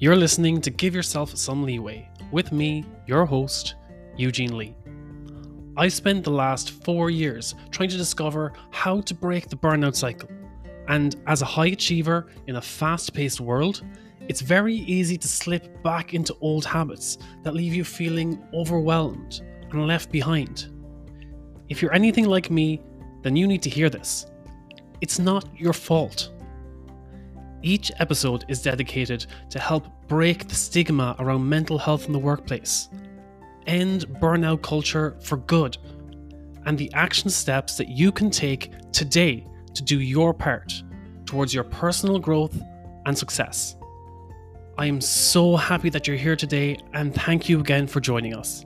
You're listening to Give Yourself Some Leeway with me, your host, Eugene Lee. I spent the last four years trying to discover how to break the burnout cycle. And as a high achiever in a fast paced world, it's very easy to slip back into old habits that leave you feeling overwhelmed and left behind. If you're anything like me, then you need to hear this. It's not your fault. Each episode is dedicated to help break the stigma around mental health in the workplace, end burnout culture for good, and the action steps that you can take today to do your part towards your personal growth and success. I am so happy that you're here today, and thank you again for joining us.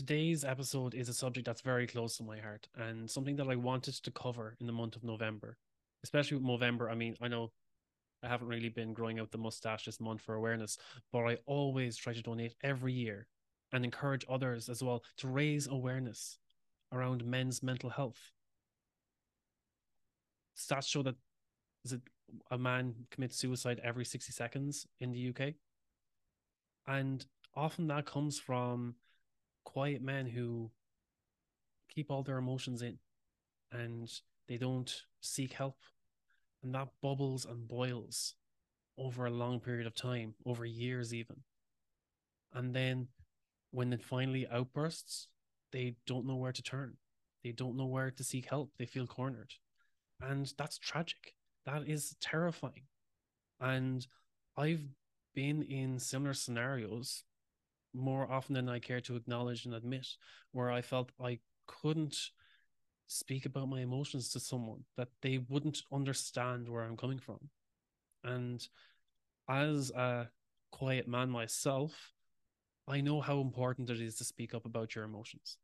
Today's episode is a subject that's very close to my heart and something that I wanted to cover in the month of November. Especially with Movember, I mean, I know I haven't really been growing out the mustache this month for awareness, but I always try to donate every year and encourage others as well to raise awareness around men's mental health. Stats show that is it a man commits suicide every 60 seconds in the UK. And often that comes from quiet men who keep all their emotions in and they don't seek help. And that bubbles and boils over a long period of time, over years even. And then when it finally outbursts, they don't know where to turn. They don't know where to seek help. They feel cornered. And that's tragic. That is terrifying. And I've been in similar scenarios more often than I care to acknowledge and admit, where I felt I couldn't speak about my emotions to someone, that they wouldn't understand where I'm coming from. And as a quiet man myself, I know how important it is to speak up about your emotions,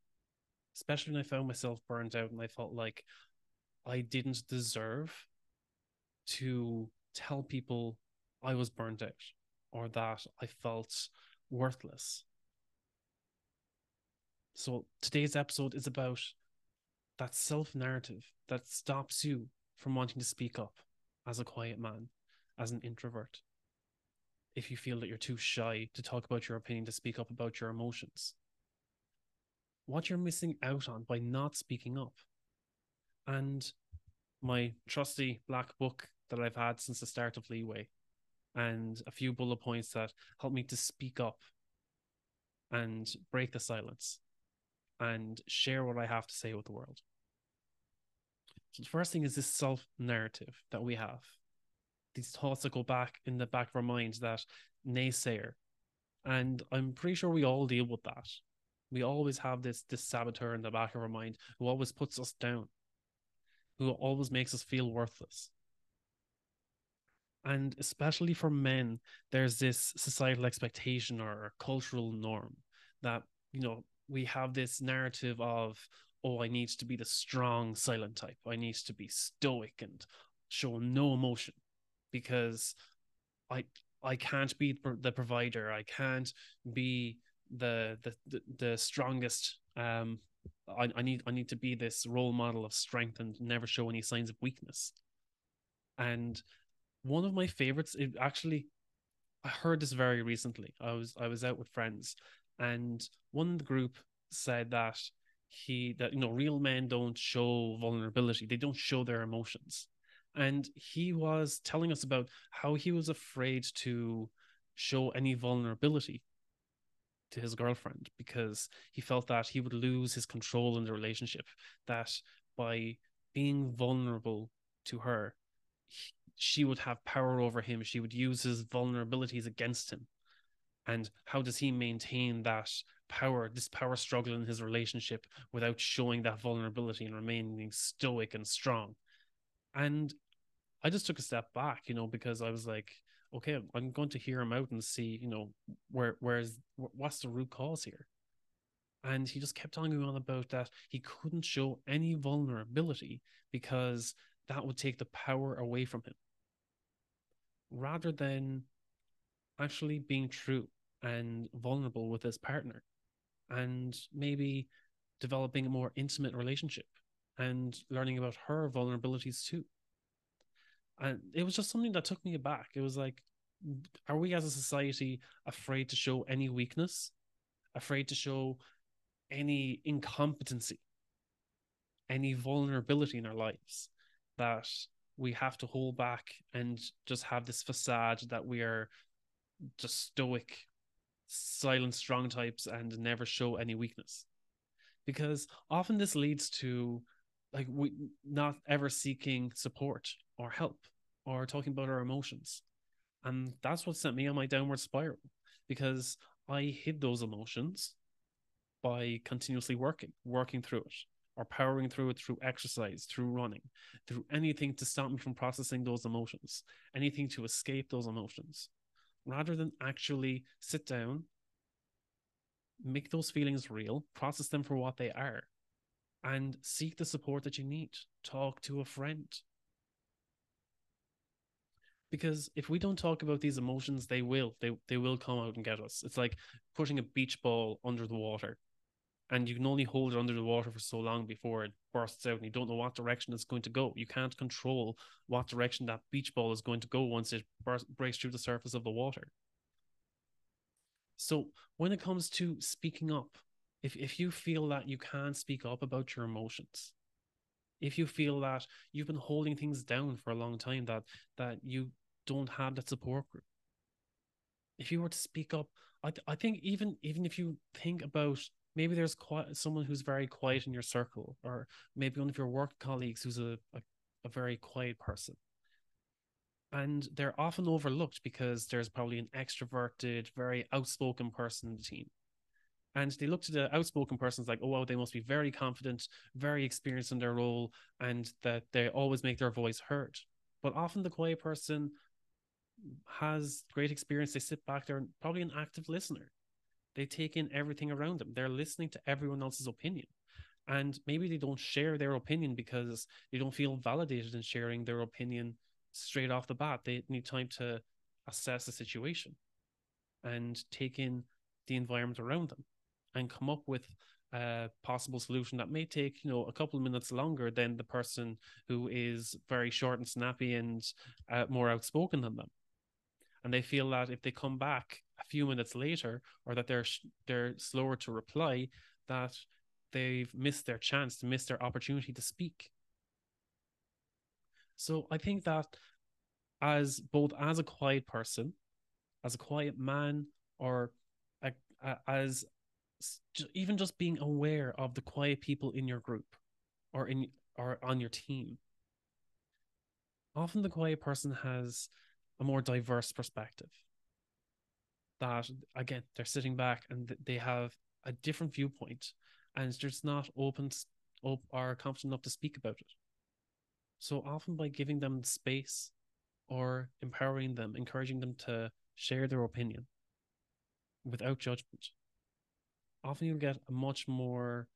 especially when I found myself burnt out and I felt like I didn't deserve to tell people I was burnt out or that I felt worthless. So today's episode is about that self narrative that stops you from wanting to speak up as a quiet man, as an introvert. If you feel that you're too shy to talk about your opinion, to speak up about your emotions, what you're missing out on by not speaking up. And my trusty black book that I've had since the start of Leeway and a few bullet points that help me to speak up and break the silence and share what I have to say with the world. So the first thing is this self narrative that we have. These thoughts that go back in the back of our minds that naysayer. And I'm pretty sure we all deal with that. We always have this this saboteur in the back of our mind who always puts us down, who always makes us feel worthless and especially for men there's this societal expectation or cultural norm that you know we have this narrative of oh i need to be the strong silent type. I need to be stoic and show no emotion because i i can't be the provider. I can't be the the the, the strongest. Um I, I need I need to be this role model of strength and never show any signs of weakness. And one of my favorites it actually i heard this very recently. I was i was out with friends and one the group said that he that you know real men don't show vulnerability they don't show their emotions and he was telling us about how he was afraid to show any vulnerability to his girlfriend because he felt that he would lose his control in the relationship that by being vulnerable to her she would have power over him. She would use his vulnerabilities against him. And how does he maintain that power, this power struggle in his relationship without showing that vulnerability and remaining stoic and strong? And I just took a step back, you know, because I was like, okay, I'm going to hear him out and see, you know, where where's what's the root cause here. And he just kept talking on about that he couldn't show any vulnerability because that would take the power away from him rather than actually being true and vulnerable with his partner and maybe developing a more intimate relationship and learning about her vulnerabilities too. And it was just something that took me aback. It was like, are we as a society afraid to show any weakness, afraid to show any incompetency, any vulnerability in our lives that we have to hold back and just have this facade that we are just stoic, silent, strong types and never show any weakness? Because often this leads to like we not ever seeking support or help or talking about our emotions. And that's what sent me on my downward spiral because I hid those emotions by continuously working, working through it, or powering through it through exercise, through running, through anything to stop me from processing those emotions, anything to escape those emotions, rather than actually sit down, make those feelings real, process them for what they are, and seek the support that you need. Talk to a friend. Because if we don't talk about these emotions, they will. They they will come out and get us. It's like putting a beach ball under the water. And you can only hold it under the water for so long before it bursts out and you don't know what direction it's going to go. You can't control what direction that beach ball is going to go once it burst, breaks through the surface of the water. So when it comes to speaking up, if if you feel that you can't speak up about your emotions if you feel that you've been holding things down for a long time that that you don't have that support group if you were to speak up i, th- I think even even if you think about maybe there's quite someone who's very quiet in your circle or maybe one of your work colleagues who's a, a, a very quiet person and they're often overlooked because there's probably an extroverted very outspoken person in the team and they look to the outspoken persons like, oh, wow, they must be very confident, very experienced in their role, and that they always make their voice heard. But often the quiet person has great experience. They sit back there, probably an active listener. They take in everything around them. They're listening to everyone else's opinion. And maybe they don't share their opinion because they don't feel validated in sharing their opinion straight off the bat. They need time to assess the situation and take in the environment around them and come up with a possible solution that may take you know a couple of minutes longer than the person who is very short and snappy and uh, more outspoken than them and they feel that if they come back a few minutes later or that they're they're slower to reply that they've missed their chance to miss their opportunity to speak. So i think that as both as a quiet person as a quiet man or a, a, as even just being aware of the quiet people in your group or in or on your team often the quiet person has a more diverse perspective that again they're sitting back and they have a different viewpoint and they're just not open up or confident enough to speak about it. So often by giving them space or empowering them encouraging them to share their opinion without judgment often you'll get a much more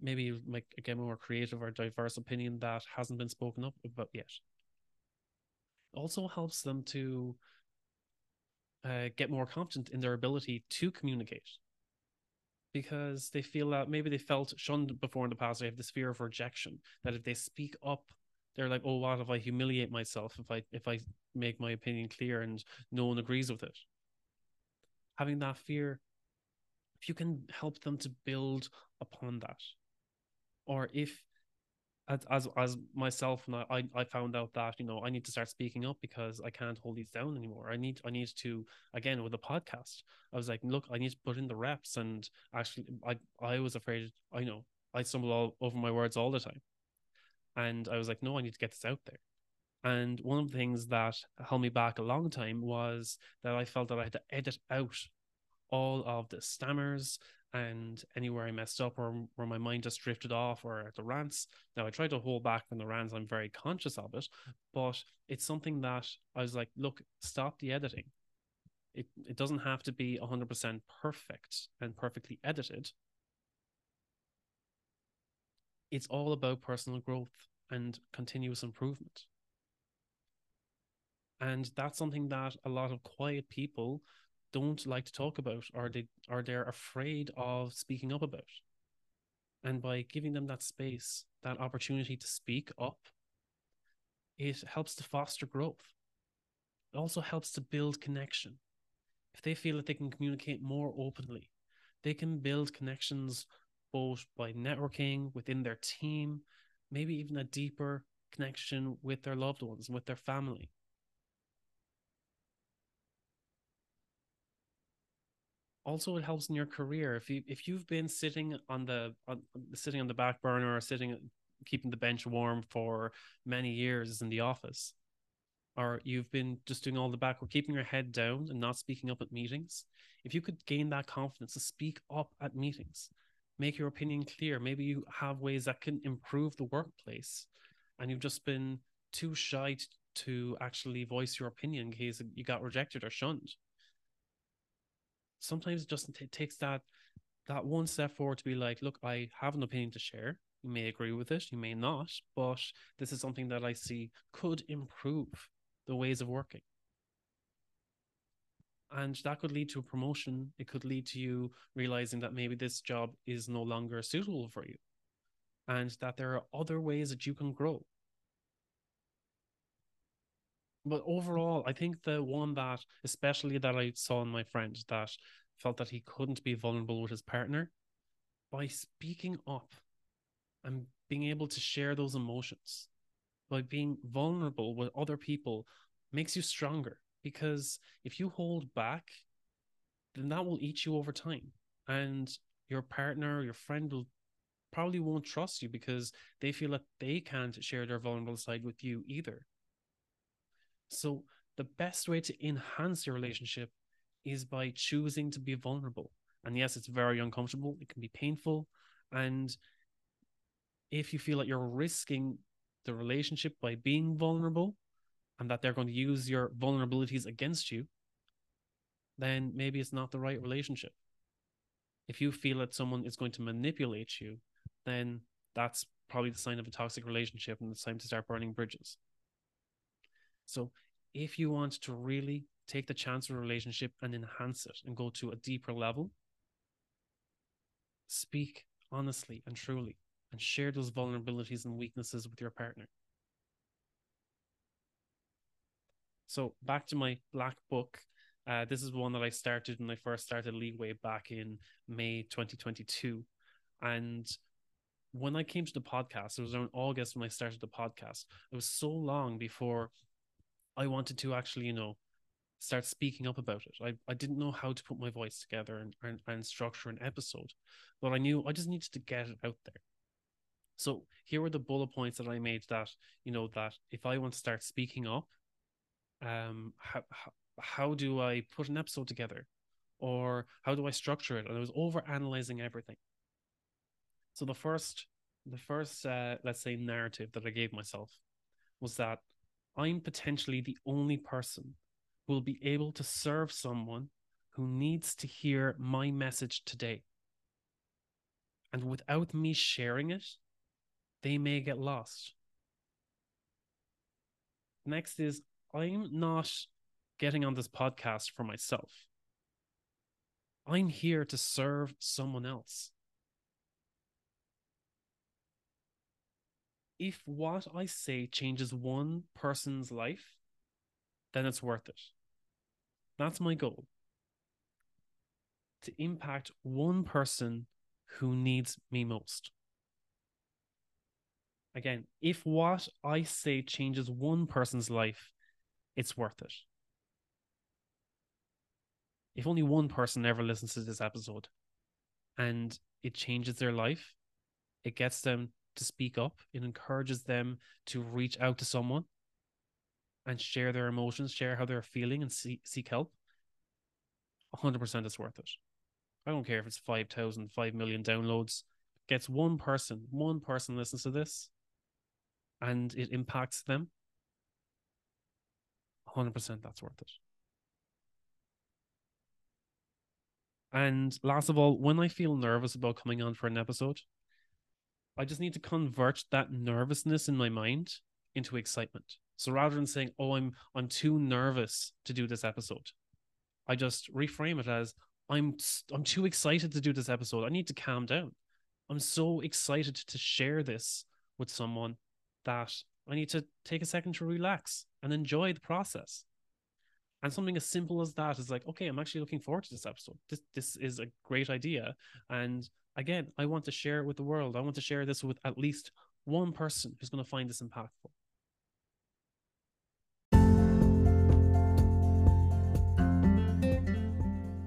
maybe like again more creative or diverse opinion that hasn't been spoken up about yet. Also helps them to uh, get more confident in their ability to communicate. Because they feel that maybe they felt shunned before in the past. They have this fear of rejection that if they speak up they're like oh what if i humiliate myself? If i if i make my opinion clear and no one agrees with it. Having that fear if you can help them to build upon that or if as as, as myself and I, I found out that you know I need to start speaking up because I can't hold these down anymore. I need I need to again with the podcast. I was like, look, I need to put in the reps and actually I I was afraid I know I stumble all over my words all the time. And I was like, no, I need to get this out there. And one of the things that held me back a long time was that I felt that I had to edit out all of the stammers and anywhere I messed up or where my mind just drifted off or at the rants. Now I try to hold back from the rants. I'm very conscious of it, but it's something that I was like, look, stop the editing. It it doesn't have to be 100% perfect and perfectly edited. It's all about personal growth and continuous improvement. And that's something that a lot of quiet people don't like to talk about or they or they're afraid of speaking up about And by giving them that space, that opportunity to speak up, it helps to foster growth. It also helps to build connection. If they feel that they can communicate more openly, they can build connections both by networking within their team, maybe even a deeper connection with their loved ones with their family. Also it helps in your career. If you if you've been sitting on the on, sitting on the back burner or sitting keeping the bench warm for many years in the office or you've been just doing all the back or keeping your head down and not speaking up at meetings if you could gain that confidence to speak up at meetings make your opinion clear maybe you have ways that can improve the workplace and you've just been too shy to actually voice your opinion in case you got rejected or shunned sometimes it just it takes that that one step forward to be like, look, I have an opinion to share. You may agree with it, you may not, but this is something that I see could improve the ways of working. And that could lead to a promotion. It could lead to you realizing that maybe this job is no longer suitable for you and that there are other ways that you can grow. But overall, I think the one that, especially that I saw in my friend, that felt that he couldn't be vulnerable with his partner by speaking up and being able to share those emotions by being vulnerable with other people makes you stronger. Because if you hold back then that will eat you over time. And your partner or your friend will probably won't trust you because they feel that they can't share their vulnerable side with you either so the best way to enhance your relationship is by choosing to be vulnerable. And yes, it's very uncomfortable, it can be painful. And if you feel like you're risking the relationship by being vulnerable and that they're going to use your vulnerabilities against you, then maybe it's not the right relationship. If you feel that someone is going to manipulate you, then that's probably the sign of a toxic relationship and it's time to start burning bridges. So if you want to really take the chance of a relationship and enhance it and go to a deeper level, speak honestly and truly and share those vulnerabilities and weaknesses with your partner. So back to my black book. Uh, this is one that I started when I first started Leeway back in May 2022. And when I came to the podcast, it was around August when I started the podcast. It was so long before I wanted to actually, you know, start speaking up about it. I, I didn't know how to put my voice together and, and, and structure an episode, but I knew I just needed to get it out there. So here were the bullet points that I made that, you know, that if I want to start speaking up, um, how, how, how do I put an episode together? Or how do I structure it? And I was over analyzing everything. So the first, the first, uh, let's say, narrative that I gave myself was that I'm potentially the only person who will be able to serve someone who needs to hear my message today. And without me sharing it, they may get lost. Next is I'm not getting on this podcast for myself. I'm here to serve someone else. If what I say changes one person's life, then it's worth it. That's my goal. To impact one person who needs me most. Again, if what I say changes one person's life, it's worth it. If only one person ever listens to this episode and it changes their life, it gets them to speak up. It encourages them to reach out to someone and share their emotions, share how they're feeling, and seek, seek help. 100% it's worth it. I don't care if it's 5,000, 5 million downloads. Gets one person, one person listens to this and it impacts them. 100% that's worth it. And last of all, when I feel nervous about coming on for an episode, I just need to convert that nervousness in my mind into excitement. So rather than saying, "Oh, I'm I'm too nervous to do this episode," I just reframe it as, "I'm I'm too excited to do this episode. I need to calm down. I'm so excited to share this with someone that I need to take a second to relax and enjoy the process. And something as simple as that is like, okay, I'm actually looking forward to this episode. This this is a great idea. And again, I want to share it with the world. I want to share this with at least one person who's going to find this impactful.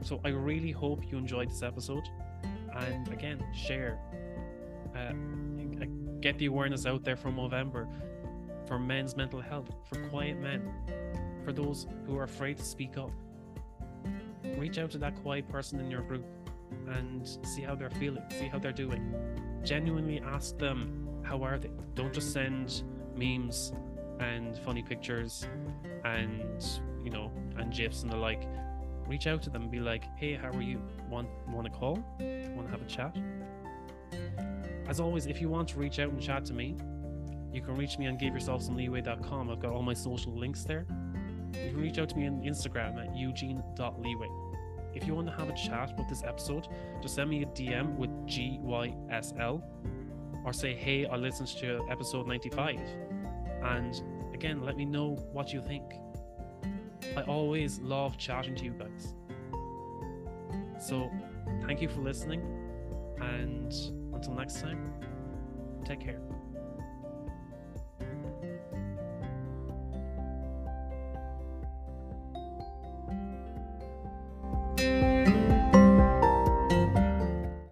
So I really hope you enjoyed this episode. And again, share. Uh, get the awareness out there for Movember for men's mental health, for quiet men, for those who are afraid to speak up. Reach out to that quiet person in your group and see how they're feeling, see how they're doing. Genuinely ask them, how are they? Don't just send memes and funny pictures and, you know, and gifs and the like. Reach out to them and be like, hey, how are you? Want want to call? Want to have a chat? As always, if you want to reach out and chat to me, you can reach me on giveyourselfsomeleeway.com. I've got all my social links there. You can reach out to me on Instagram at eugene.leeway. If you want to have a chat about this episode, just send me a DM with GYSL or say, hey, I listened to episode 95. And again, let me know what you think. I always love chatting to you guys. So, thank you for listening. And until next time, take care.